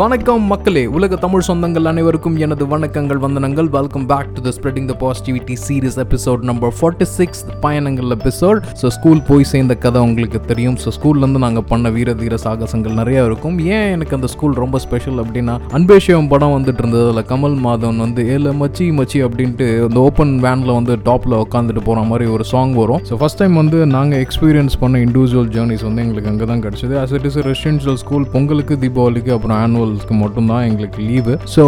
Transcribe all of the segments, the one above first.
வணக்கம் மக்களே உலக தமிழ் சொந்தங்கள் அனைவருக்கும் எனது வணக்கங்கள் வந்தனங்கள். Welcome back to the spreading the positivity series episode number forty six பயணங்கள் எபிசோட் ஸோ ஸ்கூல் போய் சேர்ந்த கதை உங்களுக்கு தெரியும். ஸோ ஸ்கூல்லேருந்து நாங்கள் பண்ண வீர தீர சாகசங்கள் நிறைய இருக்கும். ஏன் எனக்கு அந்த ஸ்கூல் ரொம்ப ஸ்பெஷல் அப்படின்னா அன்பேஷியம் படம் வந்துட்டு இருந்தது. அதில் கமல் மாதவன் வந்து ஏல மச்சி மச்சி அப்படின்ட்டு அந்த ஓப்பன் வேனில் வந்து டாப்பில் உட்காந்துட்டு போகிற மாதிரி ஒரு சாங் வரும். ஸோ ஃபஸ்ட் டைம் வந்து நாங்கள் எக்ஸ்பீரியன்ஸ் பண்ண இண்டிவிஜுவல் ஜேர்னிஸ் வந்து எங்களுக்கு அங்கே தான் கிடச்சிது as it is residential school பொங்கலுக்கு தீபாவளிக்கு அப்புறம் ஆனுவல் ஆனுவல்ஸ்க்கு மட்டும்தான் எங்களுக்கு லீவு ஸோ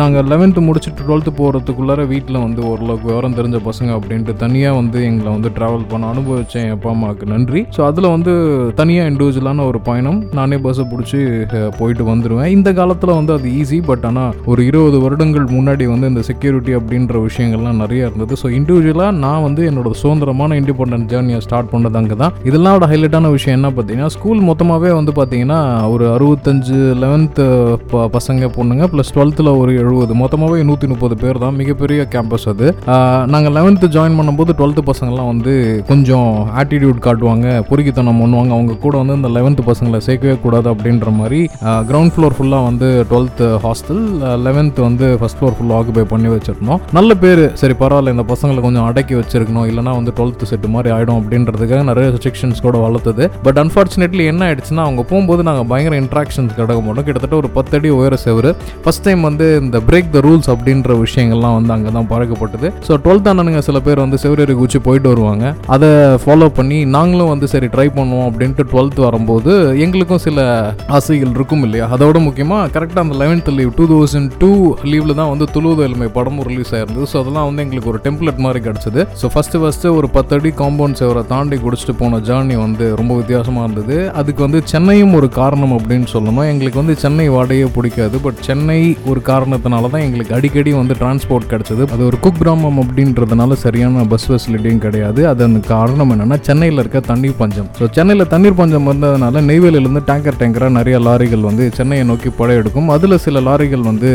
நாங்கள் லெவன்த்து முடிச்சுட்டு டுவெல்த்து போகிறதுக்குள்ளார வீட்டில் வந்து ஓரளவுக்கு விவரம் தெரிஞ்ச பசங்க அப்படின்ட்டு தனியாக வந்து எங்களை வந்து ட்ராவல் பண்ண அனுபவித்தேன் என் அப்பா அம்மாவுக்கு நன்றி. ஸோ அதில் வந்து தனியாக இண்டிவிஜுவலான ஒரு பயணம். நானே பஸ்ஸை பிடிச்சி போயிட்டு வந்துடுவேன் இந்த காலத்தில் வந்து அது ஈஸி பட் ஆனால் ஒரு இருபது வருடங்கள் முன்னாடி வந்து இந்த செக்யூரிட்டி அப்படின்ற விஷயங்கள்லாம் நிறைய இருந்தது. ஸோ இண்டிவிஜுவலாக நான் வந்து என்னோட சுதந்திரமான இண்டிபெண்டன்ட் ஜேர்னியை ஸ்டார்ட் பண்ணது அங்கே தான். இதெல்லாம் ஒரு ஹைலைட்டான விஷயம் என்ன பார்த்தீங்கன்னா ஸ்கூல் மொத்தமாகவே வந்து பார்த்தீங்கன்னா ஒரு அறுபத்தஞ்சு பசங்க பொண்ணுங்க ப்ளஸ் டுவெல்த்தில் ஒரு எழுபது மொத்தமாகவே நூற்றி முப்பது பேர் தான். மிகப்பெரிய கேம்பஸ் அது. நாங்கள் லெவன்த்து ஜாயின் பண்ணும்போது டுவெல்த்து பசங்கள்லாம் வந்து கொஞ்சம் ஆட்டிடியூட் காட்டுவாங்க பொறுக்கித்தனம் பண்ணுவாங்க. அவங்க கூட வந்து இந்த லெவன்த்து பசங்களை சேர்க்கவே கூடாது அப்படின்ற மாதிரி கிரவுண்ட் ஃப்ளோர் ஃபுல்லாக வந்து டுவெல்த்து ஹாஸ்டல் லெவன்த்து வந்து ஃபஸ்ட் ஃப்ளோர் ஃபுல்லாக ஆக்குபை பண்ணி வச்சுருந்தோம். நல்ல பேர். சரி பரவாயில்ல இந்த பசங்களை கொஞ்சம் அடக்கி வச்சிருக்கணும். இல்லைனா வந்து டுவெல்த்து செட்டு மாதிரி ஆகிடும் அப்படின்றதுக்காக நிறைய ரெஸ்ட்ரிக்ஷன்ஸ் கூட வளர்த்தது. பட் அன்ஃபார்ச்சுனேட்லி என்ன ஆயிடுச்சுன்னா அவங்க போகும்போது நாங்கள் பயங்கர இன்ட்ராக்ஷன்ஸ் கிடக்க மாட்டோம். கிட்டத்தட்ட ஒரு பத்தடி உயர செவரு. ஃபஸ்ட் டைம் வந்து இந்த பிரேக் த ரூல்ஸ் அப்படின்ற விஷயங்கள்லாம் வந்து அங்கே தான் பறக்கப்பட்டது. ஸோ டுவெல்த் அண்ணனுங்க சில பேர் வந்து செவரேறி குச்சி போயிட்டு வருவாங்க. அதை ஃபாலோ பண்ணி நாங்களும் வந்து சரி ட்ரை பண்ணுவோம் அப்படின்ட்டு டுவெல்த் வரும்போது எங்களுக்கும் சில ஆசைகள் இருக்கும் இல்லையா? அதோட முக்கியமாக கரெக்டாக அந்த eleventh leave two thousand two லீவில் தான் வந்து துளுவது எலுமை படமும் ரிலீஸ் ஆயிருந்தது. ஸோ அதெல்லாம் வந்து எங்களுக்கு ஒரு டெம்ப்ளெட் மாதிரி கிடச்சிது. ஸோ ஃபஸ்ட்டு ஃபஸ்ட்டு ஒரு பத்தடி காம்பவுண்ட் செவரை தாண்டி குடிச்சிட்டு போன ஜேர்னி வந்து ரொம்ப வித்தியாசமாக இருந்தது. அதுக்கு வந்து சென்னையும் ஒரு காரணம் அப்படின்னு சொல்லணும். எங்களுக்கு வந்து சென்னை வாடகையே பிடிக்காது பட் சென்னை ஒரு காரணத்தினால தான் எங்களுக்கு அடிக்கடி வந்து டிரான்ஸ்போர்ட் கிடச்சிது. அது ஒரு குக் கிராமம் அப்படின்றதுனால சரியான பஸ் ஃபெசிலிட்டியும் கிடையாது. அதன் காரணம் என்னென்னா சென்னையில் இருக்க தண்ணீர் பஞ்சம். ஸோ சென்னையில் தண்ணீர் பஞ்சம் வந்ததுனால நெய்வேலியிலேருந்து டேங்கர் டேங்கராக நிறைய லாரிகள் வந்து சென்னையை நோக்கி படையெடுக்கும். அதில் சில லாரிகள் வந்து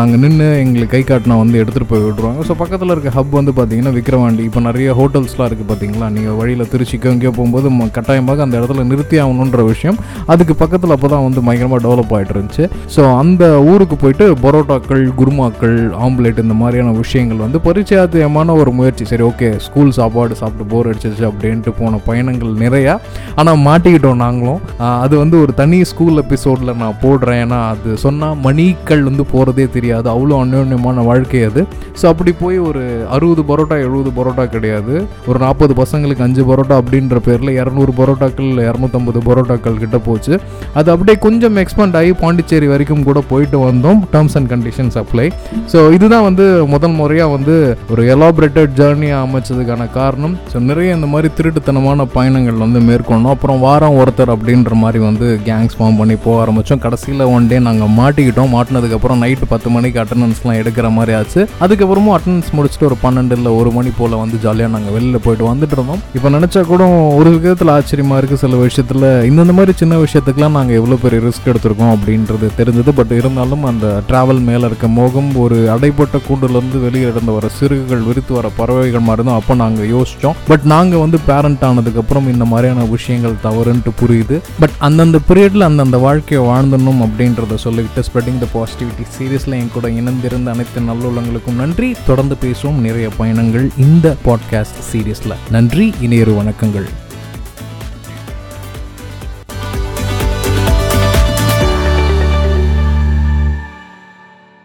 நாங்கள் நின்று எங்களுக்கு கை காட்டினா வந்து எடுத்துகிட்டு போய் விட்ருவாங்க ஸோ பக்கத்தில் இருக்க ஹப் வந்து பார்த்தீங்கன்னா விக்ரவாண்டி இப்போ நிறைய ஹோட்டல்ஸ்லாம் இருக்குது பார்த்தீங்களா நீங்கள் வழியில் திருச்சிக்கு எங்கேயோ போகும்போது கட்டாயமாக அந்த இடத்துல நிறுத்தி ஆகணுன்ற விஷயம். அதுக்கு பக்கத்தில் அப்போ தான் வந்து பயங்கரமாக டெவலப் ஆகிட்டு இருந்துச்சு. ஸோ அந்த ஊருக்கு போயிட்டு பரோட்டாக்கள் குருமாக்கள் ஆம்லேட் இந்த மாதிரியான விஷயங்கள் வந்து பரிச்சயமான ஒரு முயற்சி. சரி ஓகே ஸ்கூல் சாப்பாடு சாப்பிட்டு போர் அடிச்சிச்சு அப்படின்ட்டு போன பயணங்கள் நிறையா. ஆனால் மாட்டிக்கிட்டோம் நாங்களும். அது வந்து ஒரு தனி ஸ்கூல் எபிசோடில் நான் போடுறேன். ஏன்னா அது சொன்னால் மணிக்கள் வந்து போகிறதே தெரியாது. அவ்வளோ அந்யோன்யமான வாழ்க்கை அது. ஸோ அப்படி போய் ஒரு அறுபது பரோட்டா எழுபது பரோட்டா கிடையாது. ஒரு நாற்பது பசங்களுக்கு அஞ்சு பரோட்டா அப்படின்ற பேரில் இரநூறு பரோட்டாக்கள் இரநூத்தம்பது பரோட்டாக்கள் கிட்ட போச்சு. அது அப்படியே கொஞ்சம் எக்ஸ்பேண்ட் ஆகி பாண்டிச்சேரி வரைக்கும் கூட போயிட்டு வந்தோம். Terms and conditions apply so இதுதான் வந்து முதல் முறையாக வந்து ஒரு எலாபரேட்டட் ஜேர்னியாக அமைச்சதுக்கான காரணம். ஸோ நிறைய இந்த மாதிரி திருட்டுத்தனமான பயணங்கள் வந்து மேற்கொண்டோம். அப்புறம் வாரம் ஒருத்தர் அப்படின்ற மாதிரி வந்து கேங்ஸ் ஃபார்ம் பண்ணி போக ஆரம்பித்தோம் கடைசியில் ஒன் டே நாங்கள் மாட்டிக்கிட்டோம். மாட்டினதுக்கப்புறம் நைட்டு பத்து மணிக்கு அட்டண்டன்ஸ்லாம் எடுக்கிற மாதிரி ஆச்சு. அதுக்கப்புறமும் அட்டண்டன்ஸ் முடிச்சுட்டு ஒரு பன்னெண்டு இல்லை ஒரு மணி போல் வந்து ஜாலியாக நாங்கள் வெளியில் போயிட்டு வந்துட்டு இருந்தோம். இப்போ நினச்சா கூட ஒரு விதத்தில் ஆச்சரியமாக இருக்குது சில விஷயத்தில். இந்தந்த மாதிரி சின்ன விஷயத்துக்குலாம் நாங்கள் எவ்வளோ பெரிய ரிஸ்க் எடுத்திருக்கோம் அப்படின்றது தெரிஞ்சது. பட் இருந்தாலும் அந்த டிராவல் மேலே இருக்க மோகம் ஒரு அடைப்பட்ட கூண்டுலேருந்து வெளியே இருந்து வர சிறுகுகள் விரித்து வர பறவைகள் மாதிரி தான் அப்போ நாங்கள் யோசித்தோம் பட் நாங்கள் வந்து பேரண்ட் ஆனதுக்கப்புறம் இந்த மாதிரியான விஷயங்கள் தவறுன்ட்டு புரியுது. பட் அந்தந்த பீரியடில் அந்தந்த வாழ்க்கையை வாழ்ந்தணும் அப்படின்றத சொல்லிக்கிட்டு ஸ்ப்ரெட்டிங் த பாசிட்டிவிட்டி சீரியஸில் என் கூட இணைந்திருந்த அனைத்து நல்லுள்ளங்களுக்கும் நன்றி. தொடர்ந்து பேசுவோம் நிறைய பயணங்கள் இந்த பாட்காஸ்ட் சீரியஸில் நன்றி இணையரு வணக்கங்கள்.